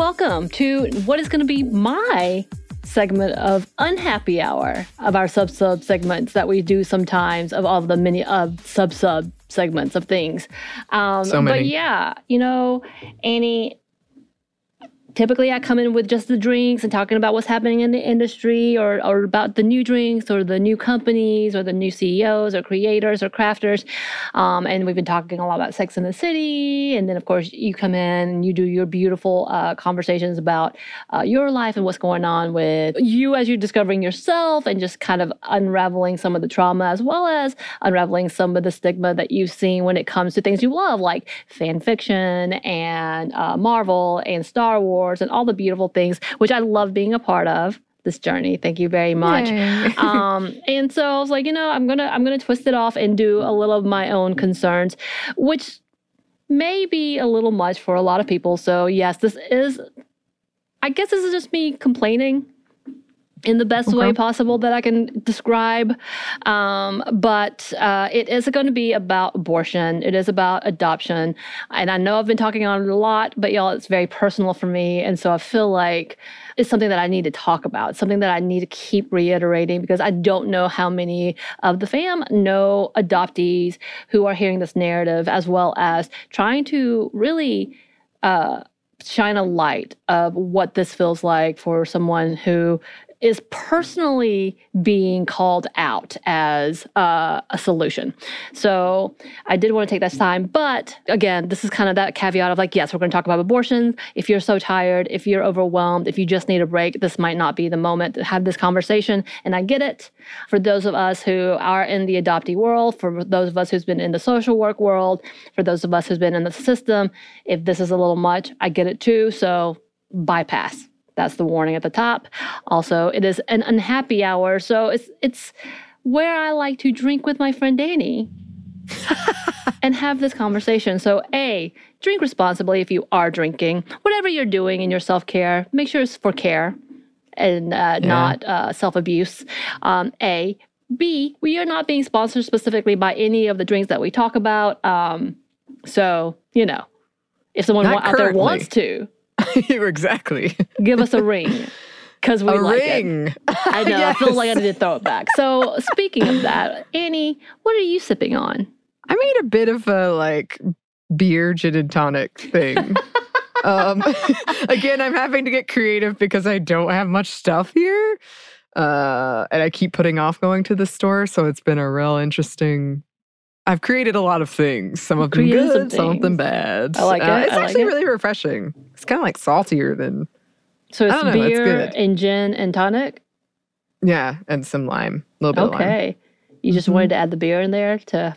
Welcome to what is going to be my segment of unhappy hour of our sub sub segments that we do sometimes of all the many of sub sub segments of things. Um, So many. But yeah, you know, Annie. Typically, I come in with just the drinks and talking about what's happening in the industry or, or about the new drinks or the new companies or the new CEOs or creators or crafters. Um, and we've been talking a lot about Sex in the City. And then, of course, you come in and you do your beautiful uh, conversations about uh, your life and what's going on with you as you're discovering yourself and just kind of unraveling some of the trauma as well as unraveling some of the stigma that you've seen when it comes to things you love, like fan fiction and uh, Marvel and Star Wars and all the beautiful things, which I love being a part of. This journey, thank you very much. Um, and so I was like, you know, I'm gonna I'm gonna twist it off and do a little of my own concerns, which may be a little much for a lot of people. So yes, this is I guess this is just me complaining in the best way possible that I can describe. Um, but uh, it is going to be about abortion. It is about adoption. And I know I've been talking on it a lot, but y'all, it's very personal for me. And so I feel like it's something that I need to talk about, something that I need to keep reiterating because I don't know how many of the fam know adoptees who are hearing this narrative, as well as trying to really uh, shine a light of what this feels like for someone who is personally being called out as uh, a solution. So I did want to take this time, but again, this is kind of that caveat of like, yes, we're going to talk about abortions. If you're so tired, if you're overwhelmed, if you just need a break, this might not be the moment to have this conversation. And I get it. For those of us who are in the adoptee world, for those of us who's been in the social work world, for those of us who's been in the system, if this is a little much, I get it too. So bypass. That's the warning at the top. Also, it is an unhappy hour, so it's it's where I like to drink with my friend Danny and have this conversation. So, A, drink responsibly if you are drinking. Whatever you're doing in your self care, make sure it's for care and uh, not uh, self abuse. Um, a. B, we are not being sponsored specifically by any of the drinks that we talk about. Um, so, you know, if someone Not out there wants to, exactly. give us a ring because we a like it. ring. I know. I feel like I need to throw it back. So, speaking of that, Annie, what are you sipping on? I made a bit of a like beer gin and tonic thing. um, again, I'm having to get creative because I don't have much stuff here. Uh, and I keep putting off going to the store. So it's been a real interesting. I've created a lot of things. Some of them Created some good, some of them bad. I like Uh, it, It's I like actually it. really refreshing. It's kind of like saltier than So it's I don't know, it's beer good. and gin and tonic. yeah, and some lime, a little bit of lime. Okay. You just Mhm. wanted to add the beer in there to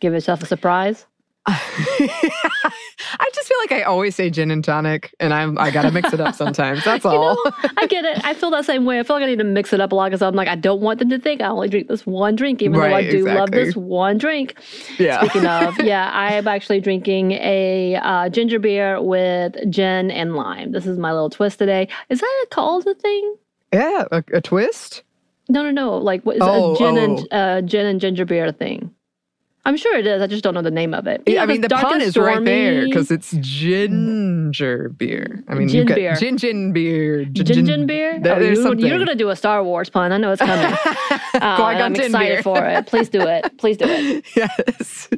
give yourself a surprise. I just feel like I always say gin and tonic, and I'm I gotta mix it up sometimes. That's all. know, I get it. I feel that same way. I feel like I need to mix it up a lot because I'm like, I don't want them to think I only drink this one drink, even though I Right, do love this one drink. yeah. Speaking of, yeah, I am actually drinking a uh, ginger beer with gin and lime. This is my little twist today. Is that a called a thing? yeah, a, a twist. No, no, no. Like, what is Oh, a gin oh. and uh, gin and ginger beer thing? I'm sure it is. I just don't know the name of it. Yeah, I mean, the pun is right there because it's ginger beer. I mean, Gin you've got beer. gin gin beer. Gin gin beer. Oh, there's you, something. you're gonna do a Star Wars pun. I know it's coming. Uh, I'm excited beer. for it. Please do it. Please do it. yes,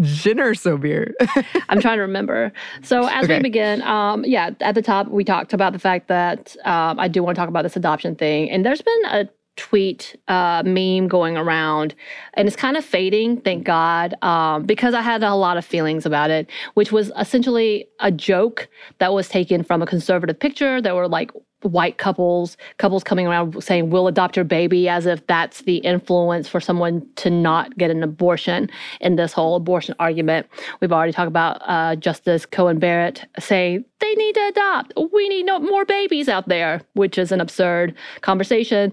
gin or so beer. I'm trying to remember. So as Okay. we begin, um, yeah, at the top we talked about the fact that um, I do want to talk about this adoption thing, and there's been a tweet uh, meme going around, and it's kind of fading, thank God, um, because I had a lot of feelings about it, which was essentially a joke that was taken from a conservative picture. that were like white couples, couples coming around saying, We'll adopt your baby, as if that's the influence for someone to not get an abortion in this whole abortion argument. We've already talked about uh, Justice Coney Barrett saying they need to adopt. We need no more babies out there, which is an absurd conversation.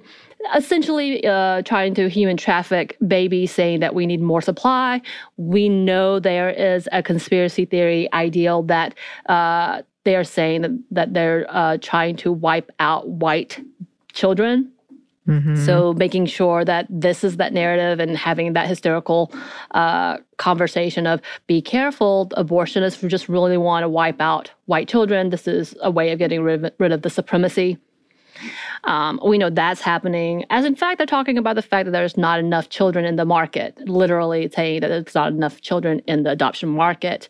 Essentially, uh, trying to human traffic babies, saying that we need more supply. We know there is a conspiracy theory ideal that uh, they are saying that, that they're uh, trying to wipe out white children Mhm. so making sure that this is that narrative and having that hysterical uh, conversation of be careful, abortionists who just really want to wipe out white children. This is a way of getting rid of, rid of the supremacy. Um, we know that's happening. As in fact, they're talking about the fact that there's not enough children in the market, literally saying that there's not enough children in the adoption market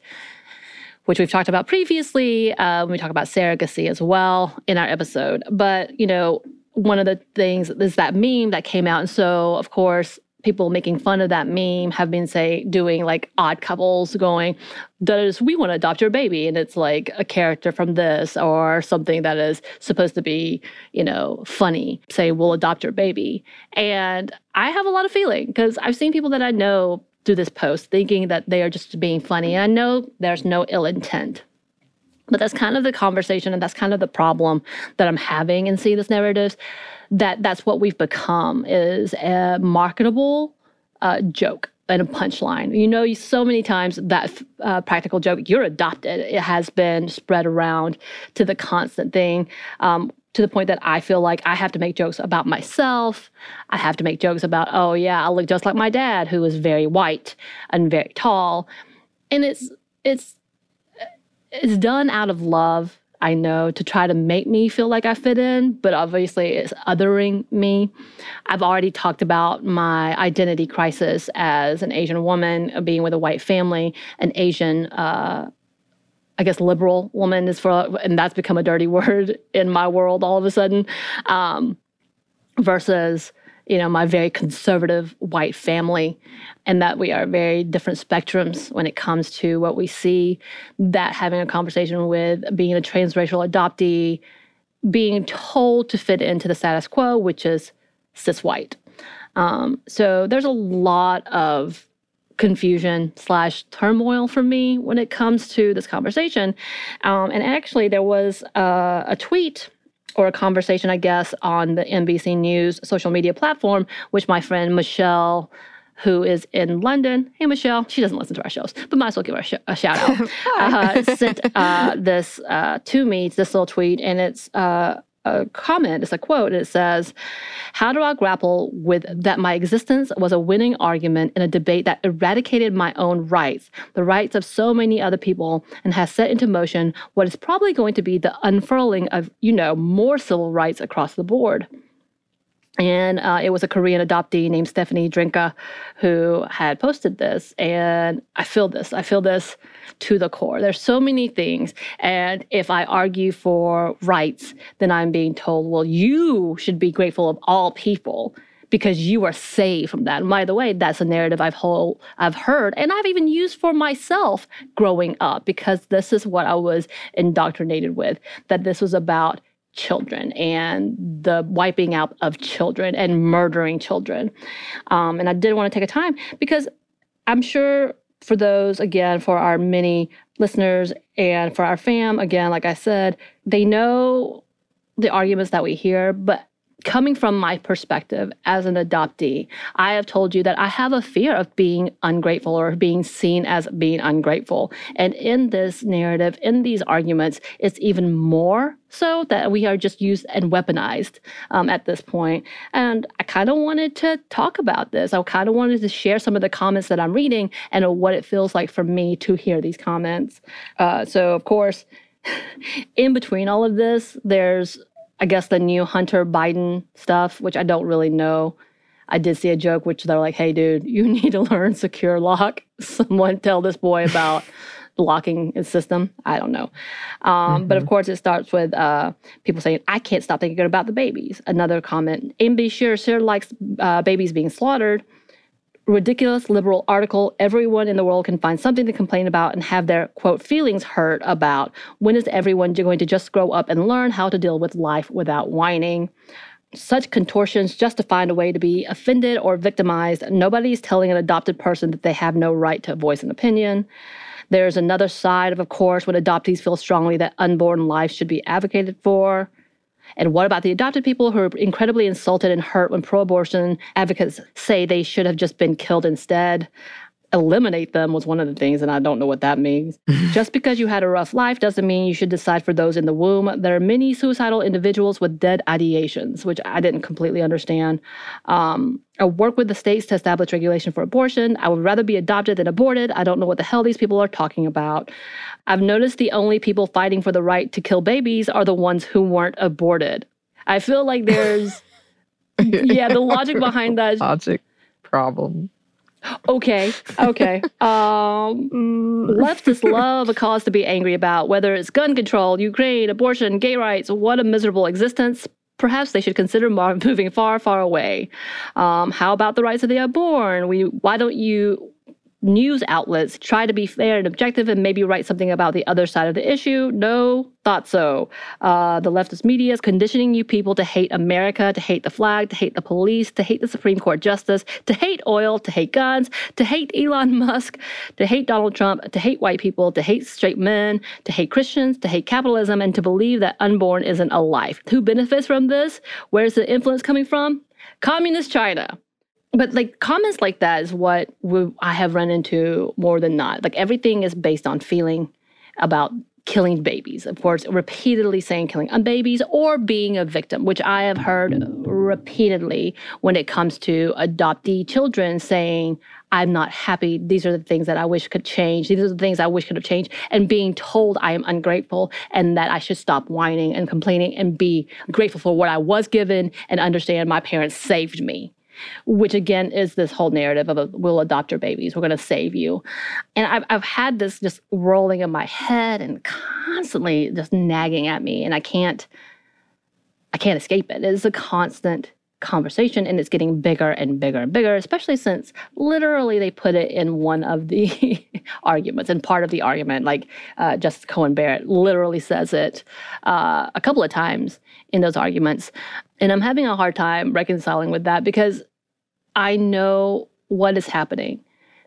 which we've talked about previously uh, when we talk about surrogacy as well in our episode. But, you know, one of the things is that meme that came out. And so, of course, people making fun of that meme have been, say, doing like odd couples going, does we want to adopt your baby? And it's like a character from this or something that is supposed to be, you know, funny, say, we'll adopt your baby. And I have a lot of feeling because I've seen people that I know do this post thinking that they are just being funny. I know there's no ill intent. But that's kind of the conversation and that's kind of the problem that I'm having in seeing this narratives. That that's what we've become is a marketable uh, joke and a punchline. You know, so many times that uh, practical joke, you're adopted. It has been spread around to the constant thing. Um, to the point that I feel like I have to make jokes about myself. I have to make jokes about, oh yeah, I look just like my dad, who is very white and very tall. And it's it's it's done out of love, I know, to try to make me feel like I fit in, but obviously it's othering me. I've already talked about my identity crisis as an Asian woman, uh, being with a white family, an Asian uh, I guess liberal woman is for, and that's become a dirty word in my world all of a sudden, um, versus, you know, my very conservative white family, and that we are very different spectrums when it comes to what we see. That having a conversation with being a transracial adoptee, being told to fit into the status quo, which is cis white. Um, so there's a lot of confusion slash turmoil for me when it comes to this conversation. Um, and actually, there was uh, a tweet or a conversation, I guess, on the NBC News social media platform, which my friend Michelle, who is in London, hey Michelle, she doesn't listen to our shows, but might as well give her a, sh- a shout out, uh, sent uh, this uh, to me, this little tweet, and it's uh, a comment, it's a quote, and it says, How do I grapple with that my existence was a winning argument in a debate that eradicated my own rights, the rights of so many other people, and has set into motion what is probably going to be the unfurling of, you know, more civil rights across the board? And uh, it was a Korean adoptee named Stephanie Drenka who had posted this. And I feel this. I feel this to the core. There's so many things. And if I argue for rights, then I'm being told, well, you should be grateful of all people because you are saved from that. And by the way, that's a narrative I've whole, I've heard and I've even used for myself growing up because this is what I was indoctrinated with, that this was about children and the wiping out of children and murdering children. Um, and I did want to take a time because I'm sure for those, again, for our many listeners and for our fam, again, like I said, they know the arguments that we hear, but coming from my perspective as an adoptee, I have told you that I have a fear of being ungrateful or being seen as being ungrateful. And in this narrative, in these arguments, it's even more so that we are just used and weaponized um, at this point. And I kind of wanted to talk about this. I kind of wanted to share some of the comments that I'm reading and what it feels like for me to hear these comments. Uh, so, of course, in between all of this, there's I guess the new Hunter Biden stuff, which I don't really know. I did see a joke which they're like, "Hey, dude, you need to learn secure lock." Someone tell this boy about locking his system. I don't know, um, mm-hmm. but of mm-hmm. course, it starts with uh, people saying, "I can't stop thinking about the babies." Another comment: "MB sure sure likes uh, babies being slaughtered." Ridiculous liberal article everyone in the world can find something to complain about and have their quote feelings hurt about. When is everyone going to just grow up and learn how to deal with life without whining? Such contortions just to find a way to be offended or victimized. Nobody's telling an adopted person that they have no right to voice an opinion. There's another side of of course when adoptees feel strongly that unborn life should be advocated for and what about the adopted people who are incredibly insulted and hurt when pro abortion advocates say they should have just been killed instead? Eliminate them was one of the things, and I don't know what that means. Just because you had a rough life doesn't mean you should decide for those in the womb. There are many suicidal individuals with dead ideations, which I didn't completely understand. Um, I work with the states to establish regulation for abortion. I would rather be adopted than aborted. I don't know what the hell these people are talking about. I've noticed the only people fighting for the right to kill babies are the ones who weren't aborted. I feel like there's, yeah, the logic behind that. Logic problem. Okay, okay. Um, leftists love a cause to be angry about, whether it's gun control, Ukraine, abortion, gay rights. What a miserable existence. Perhaps they should consider moving far, far away. Um, how about the rights of the unborn? We, why don't you news outlets try to be fair and objective and maybe write something about the other side of the issue? No, thought so. Uh, the leftist media is conditioning you people to hate America, to hate the flag, to hate the police, to hate the Supreme Court justice, to hate oil, to hate guns, to hate Elon Musk, to hate Donald Trump, to hate white people, to hate straight men, to hate Christians, to hate capitalism, and to believe that unborn isn't a life. Who benefits from this? Where's the influence coming from? Communist China but like comments like that is what we, I have run into more than not. Like everything is based on feeling about killing babies. Of course, repeatedly saying killing on babies or being a victim, which I have heard repeatedly when it comes to adoptee children saying, I'm not happy. These are the things that I wish could change. These are the things I wish could have changed. And being told I am ungrateful and that I should stop whining and complaining and be grateful for what I was given and understand my parents saved me which again is this whole narrative of a, we'll adopt your babies, we're going to save you. And I've, I've had this just rolling in my head and constantly just nagging at me, and I can't, I can't escape it. It's a constant conversation and it's getting bigger and bigger and bigger, especially since literally they put it in one of the arguments and part of the argument. Like uh, Justice Coney Barrett literally says it uh, a couple of times in those arguments. And I'm having a hard time reconciling with that because I know what is happening,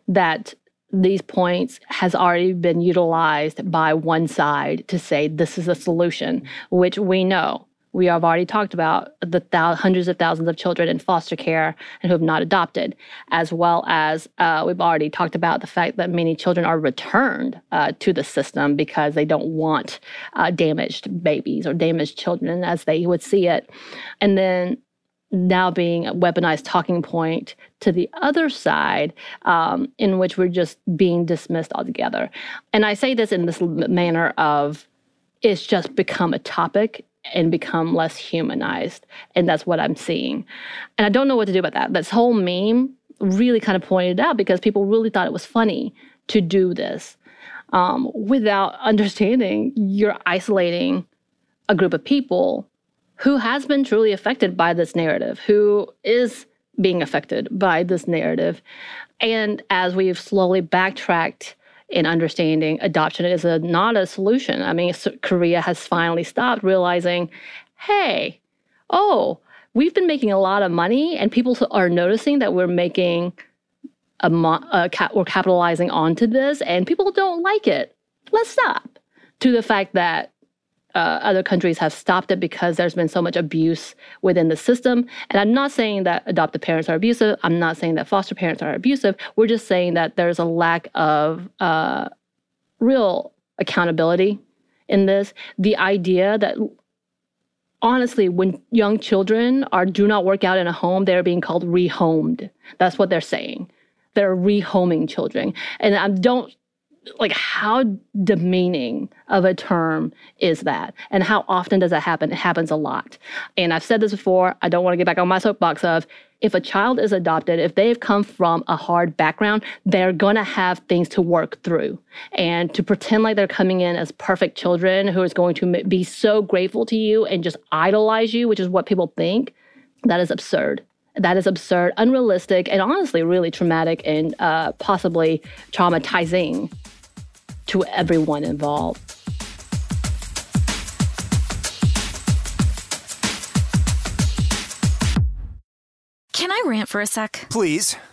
that these points has already been utilized by one side to say this is a solution, which we know we have already talked about the hundreds of thousands of children in foster care and who have not adopted, as well as uh, we've already talked about the fact that many children are returned uh, to the system because they don't want uh, damaged babies or damaged children as they would see it. And then now being a weaponized talking point to the other side, um, in which we're just being dismissed altogether. And I say this in this manner of it's just become a topic and become less humanized. And that's what I'm seeing. And I don't know what to do about that. This whole meme really kind of pointed out because people really thought it was funny to do this um, without understanding you're isolating a group of people who has been truly affected by this narrative, who is being affected by this narrative. And as we've slowly backtracked in understanding adoption is a, not a solution. I mean, Korea has finally stopped realizing, hey, oh, we've been making a lot of money, and people are noticing that we're making uh, cap- we're capitalizing onto this and people don't like it. Let's stop. To the fact that uh, other countries have stopped it because there's been so much abuse within the system. And I'm not saying that adoptive parents are abusive. I'm not saying that foster parents are abusive. We're just saying that there's a lack of uh, real accountability in this. The idea that honestly, when young children are do not work out in a home, they're being called rehomed. That's what they're saying. They're rehoming children, and I don't like how demeaning of a term is that? And how often does that happen? It happens a lot. And i've said this before i don't want to get back on my soapbox of if a child is adopted if they've come from a hard background they're going to have things to work through. And to pretend like they're coming in as perfect children who is going to be so grateful to you and just idolize you which is what people think that is absurd that is absurd, unrealistic, and honestly really traumatic and uh, possibly traumatizing to everyone involved. Can I rant for a sec? Please.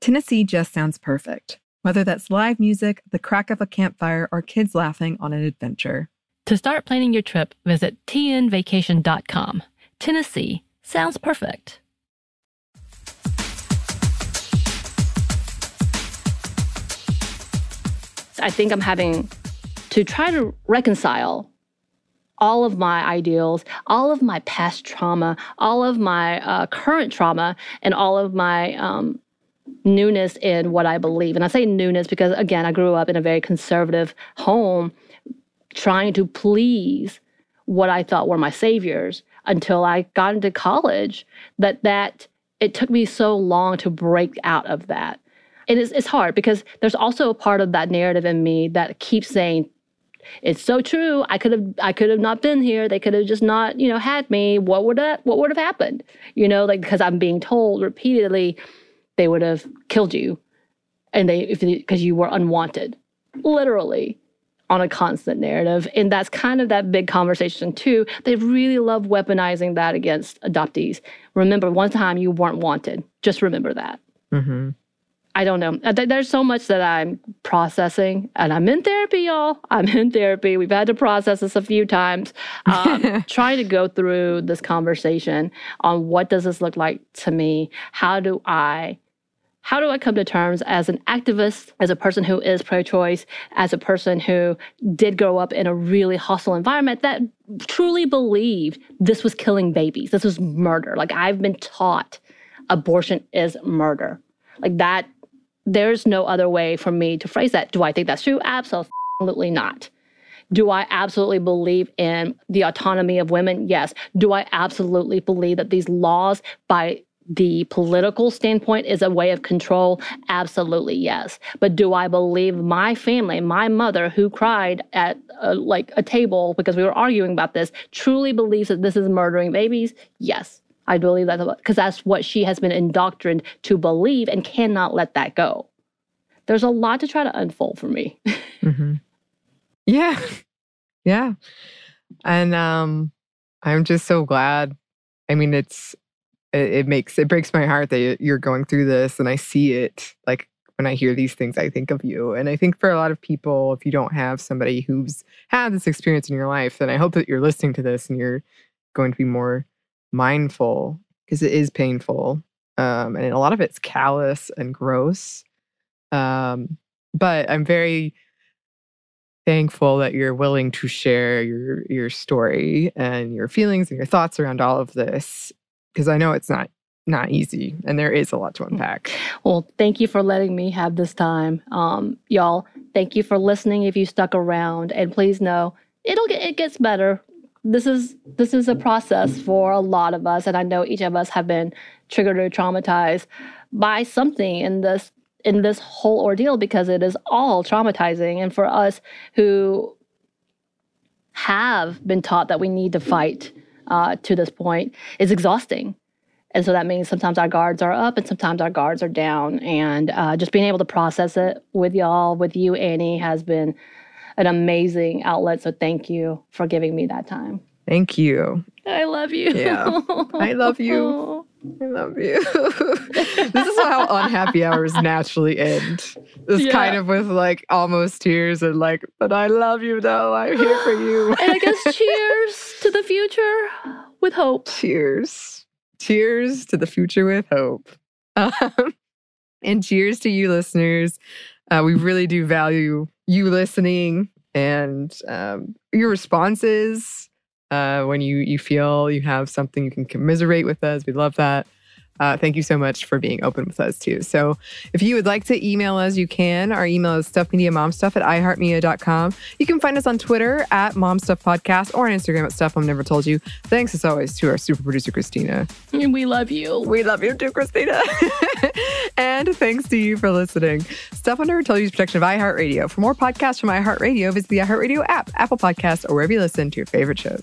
Tennessee just sounds perfect, whether that's live music, the crack of a campfire, or kids laughing on an adventure. To start planning your trip, visit tnvacation.com. Tennessee sounds perfect. I think I'm having to try to reconcile all of my ideals, all of my past trauma, all of my uh, current trauma, and all of my um, newness in what I believe. And I say newness because, again, I grew up in a very conservative home trying to please what I thought were my saviors until I got into college that that it took me so long to break out of that. It is it's hard because there's also a part of that narrative in me that keeps saying it's so true. I could have I could have not been here. They could have just not, you know, had me. What would that what would have happened? You know, like because I'm being told repeatedly they would have killed you. And they if because you were unwanted literally on a constant narrative. And that's kind of that big conversation too. They really love weaponizing that against adoptees. Remember one time you weren't wanted. Just remember that. Mm-hmm. i don't know. Uh, there's so much that i'm processing and i'm in therapy y'all. I'm in therapy. We've had to process this a few times. Um, trying to go through this conversation on what does this look like to me? How do i how do I come to terms as an activist, as a person who is pro choice, as a person who did grow up in a really hostile environment that truly believed this was killing babies? This was murder. Like I've been taught abortion is murder. Like that, there's no other way for me to phrase that. Do I think that's true? Absolutely not. Do I absolutely believe in the autonomy of women? Yes. Do I absolutely believe that these laws by the political standpoint is a way of control? Absolutely, yes. But do I believe my family, my mother who cried at a, like a table because we were arguing about this, truly believes that this is murdering babies? Yes. I believe that because that's what she has been indoctrined to believe and cannot let that go. There's a lot to try to unfold for me. Mm-hmm. Yeah. Yeah. And um I'm just so glad. I mean, it's it, it makes it breaks my heart that you're going through this and I see it like when I hear these things, I think of you. And I think for a lot of people, if you don't have somebody who's had this experience in your life, then I hope that you're listening to this and you're going to be more mindful because it is painful. Um, and a lot of it's callous and gross. Um, but I'm very thankful that you're willing to share your your story and your feelings and your thoughts around all of this because I know it's not not easy and there is a lot to unpack. Well, thank you for letting me have this time. Um, y'all, thank you for listening if you stuck around. And please know it'll get it gets better. This is this is a process for a lot of us. And I know each of us have been triggered or traumatized by something in this in this whole ordeal because it is all traumatizing. And for us who have been taught that we need to fight uh, to this point, is exhausting. And so that means sometimes our guards are up and sometimes our guards are down. And uh, just being able to process it with y'all, with you, Annie, has been an amazing outlet. So thank you for giving me that time. Thank you. I love you. Yeah. I love you. I love you. this is how unhappy hours naturally end. It's Yeah. kind of with like almost tears and like, but I love you though. I'm here for you. and I guess cheers to the future with hope. cheers. Cheers to the future with hope. Um, and cheers to you listeners. Uh, we really do value you listening and um, your responses uh, when you you feel you have something you can commiserate with us. We love that. Uh, thank you so much for being open with us too. So if you would like to email us, you can. Our email is stuffmediamomstuff at iheartmedia.com. You can find us on Twitter at momstuffpodcast or on Instagram at stuff I've never told you. Thanks as always to our super producer, Christina. We love you. We love you too, Christina. and thanks to you for listening. Stuff I've Never Told You is a production of iHeartRadio. For more podcasts from iHeartRadio, visit the iHeartRadio app, Apple Podcasts, or wherever you listen to your favorite shows.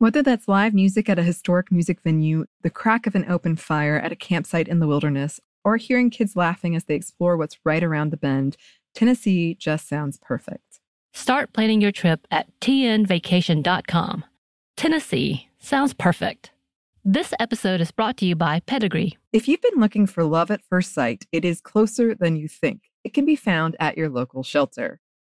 Whether that's live music at a historic music venue, the crack of an open fire at a campsite in the wilderness, or hearing kids laughing as they explore what's right around the bend, Tennessee just sounds perfect. Start planning your trip at tnvacation.com. Tennessee sounds perfect. This episode is brought to you by Pedigree. If you've been looking for love at first sight, it is closer than you think. It can be found at your local shelter.